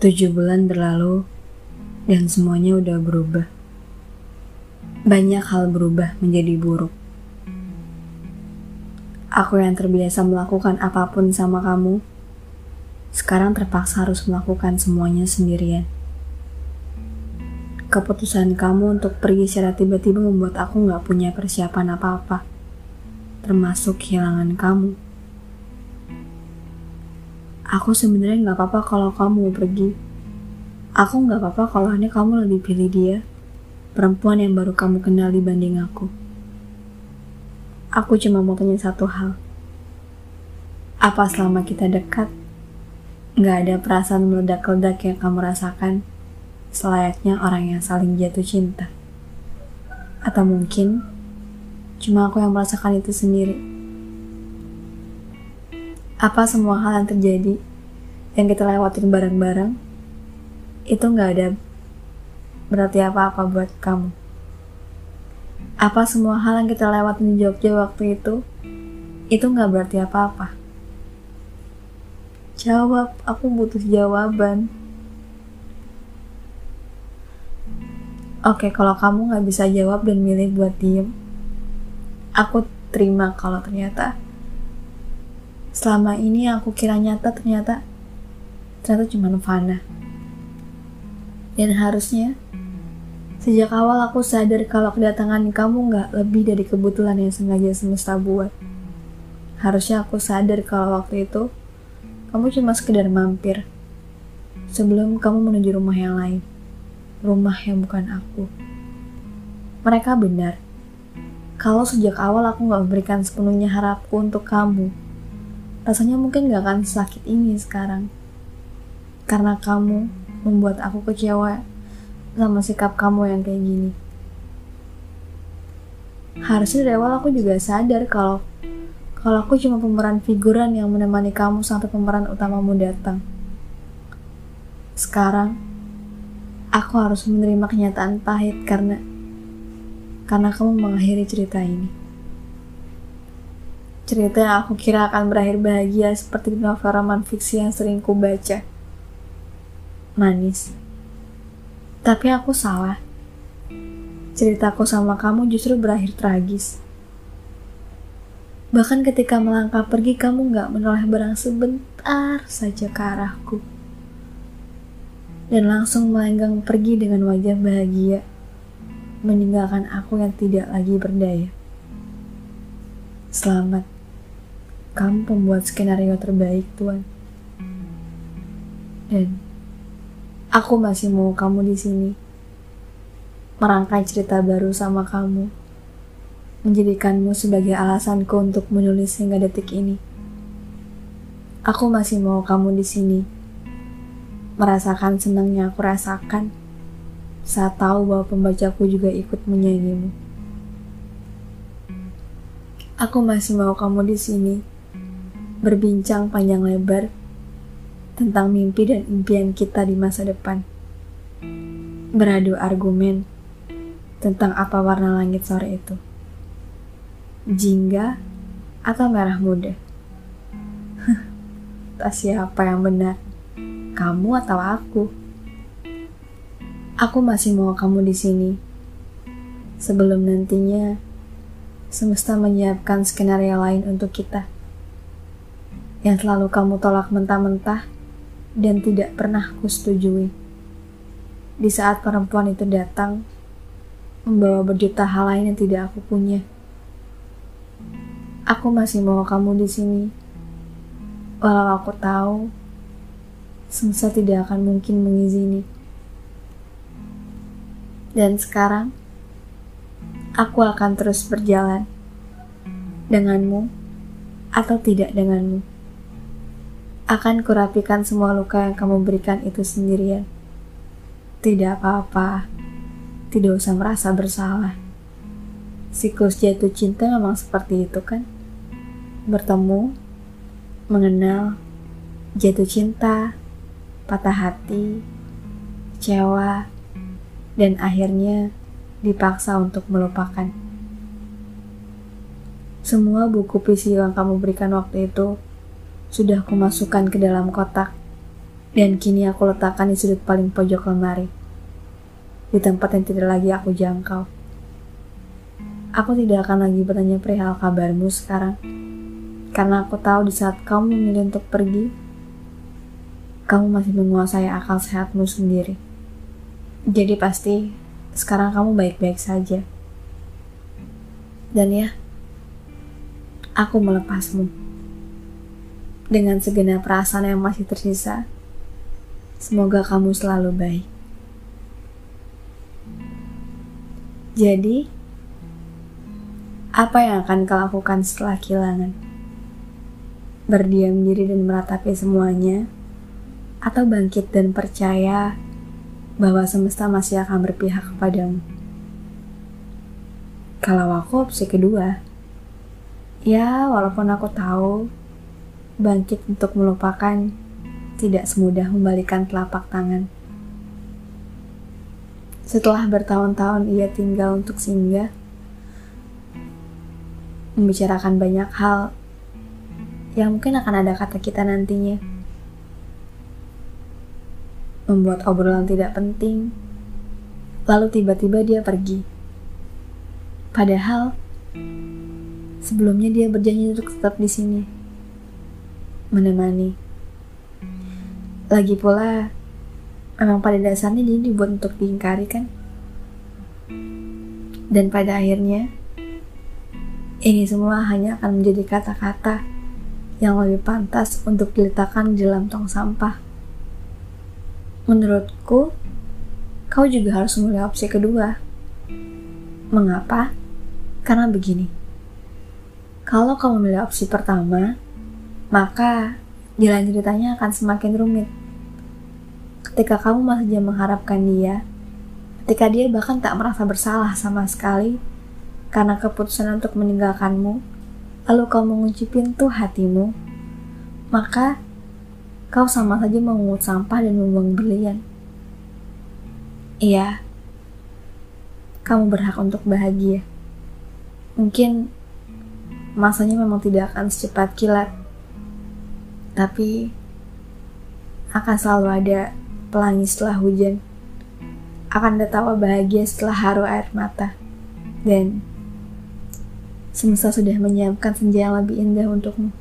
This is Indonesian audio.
Tujuh bulan berlalu dan semuanya udah berubah. Banyak hal berubah menjadi buruk. Aku yang terbiasa melakukan apa pun sama kamu, sekarang terpaksa harus melakukan semuanya sendirian. Keputusan kamu untuk pergi secara tiba-tiba membuat aku gak punya persiapan apa-apa, termasuk kehilangan kamu. Aku sebenarnya nggak apa-apa kalau kamu mau pergi. Aku nggak apa-apa kalau hanya kamu lebih pilih dia, perempuan yang baru kamu kenal dibanding aku. Aku cuma mau tanya satu hal. Apa selama kita dekat, nggak ada perasaan meledak-ledak yang kamu rasakan selayaknya orang yang saling jatuh cinta? Atau mungkin cuma aku yang merasakan itu sendiri? Apa semua hal yang terjadi yang kita lewatin bareng-bareng itu nggak ada berarti apa-apa buat kamu. Apa semua hal yang kita lewatin di Jogja waktu itu itu nggak berarti apa-apa. Jawab, aku butuh jawaban. Oke, kalau kamu nggak bisa jawab dan milih buat diem, aku terima kalau ternyata selama ini aku kira nyata ternyata ternyata cuma fana. Dan harusnya sejak awal aku sadar kalau kedatangan kamu nggak lebih dari kebetulan yang sengaja semesta buat. Harusnya aku sadar kalau waktu itu kamu cuma sekedar mampir sebelum kamu menuju rumah yang lain. Rumah yang bukan aku. Mereka benar. Kalau sejak awal aku nggak memberikan sepenuhnya harapku untuk kamu rasanya mungkin gak akan sakit ini sekarang. Karena kamu membuat aku kecewa sama sikap kamu yang kayak gini. Harusnya dari awal aku juga sadar kalau kalau aku cuma pemeran figuran yang menemani kamu sampai pemeran utamamu datang. Sekarang, aku harus menerima kenyataan pahit karena karena kamu mengakhiri cerita ini. Cerita yang aku kira akan berakhir bahagia seperti novel roman fiksi yang sering ku baca. Manis. Tapi aku salah. Ceritaku sama kamu justru berakhir tragis. Bahkan ketika melangkah pergi, kamu gak menoleh barang sebentar saja ke arahku. Dan langsung melenggang pergi dengan wajah bahagia, meninggalkan aku yang tidak lagi berdaya. Selamat. Kamu pembuat skenario terbaik, Tuhan. Dan aku masih mau kamu di sini. Merangkai cerita baru sama kamu. Menjadikanmu sebagai alasanku untuk menulis hingga detik ini. Aku masih mau kamu di sini. Merasakan senangnya aku rasakan saat tahu bahwa pembacaku juga ikut menyayangimu. Aku masih mau kamu di sini berbincang panjang lebar tentang mimpi dan impian kita di masa depan. Beradu argumen tentang apa warna langit sore itu. Jingga atau merah muda? Tak siapa yang benar, kamu atau aku. Aku masih mau kamu di sini. Sebelum nantinya semesta menyiapkan skenario lain untuk kita yang selalu kamu tolak mentah-mentah dan tidak pernah kusetujui. Di saat perempuan itu datang, membawa berjuta hal lain yang tidak aku punya. Aku masih mau kamu di sini. Walau aku tahu, semesta tidak akan mungkin mengizini. Dan sekarang, aku akan terus berjalan denganmu atau tidak denganmu akan kurapikan semua luka yang kamu berikan itu sendirian. Tidak apa-apa, tidak usah merasa bersalah. Siklus jatuh cinta memang seperti itu kan? Bertemu, mengenal, jatuh cinta, patah hati, kecewa, dan akhirnya dipaksa untuk melupakan. Semua buku puisi yang kamu berikan waktu itu sudah kumasukkan ke dalam kotak Dan kini aku letakkan di sudut paling pojok lemari. Di tempat yang tidak lagi aku jangkau. Aku tidak akan lagi bertanya perihal kabarmu sekarang. Karena aku tahu di saat kamu memilih untuk pergi, kamu masih menguasai akal sehatmu sendiri. Jadi pasti sekarang kamu baik-baik saja. Dan ya, aku melepasmu. Dengan segenap perasaan yang masih tersisa, semoga kamu selalu baik. Jadi, apa yang akan kau lakukan setelah kehilangan? Berdiam diri dan meratapi semuanya, atau bangkit dan percaya bahwa semesta masih akan berpihak kepadamu. Kalau aku opsi kedua, ya walaupun aku tahu bangkit untuk melupakan tidak semudah membalikan telapak tangan. Setelah bertahun-tahun ia tinggal untuk singgah, membicarakan banyak hal yang mungkin akan ada kata kita nantinya membuat obrolan tidak penting, lalu tiba-tiba dia pergi. Padahal sebelumnya dia berjanji untuk tetap di sini, menemani. Lagi pula, memang pada dasarnya dia dibuat untuk diingkari kan? Dan pada akhirnya, ini semua hanya akan menjadi kata-kata yang lebih pantas untuk diletakkan di dalam tong sampah. Menurutku, kau juga harus memilih opsi kedua. Mengapa? Karena begini. Kalau kau memilih opsi pertama, maka jalan ceritanya akan semakin rumit. Ketika kamu masih mengharapkan dia, ketika dia bahkan tak merasa bersalah sama sekali karena keputusan untuk meninggalkanmu, lalu kau mengunci pintu hatimu, maka kau sama saja memungut sampah dan membuang berlian. Iya, kamu berhak untuk bahagia. Mungkin masanya memang tidak akan secepat kilat, tapi akan selalu ada pelangi setelah hujan. Akan ada tawa bahagia setelah haru air mata. Dan semesta sudah menyiapkan senja yang lebih indah untukmu.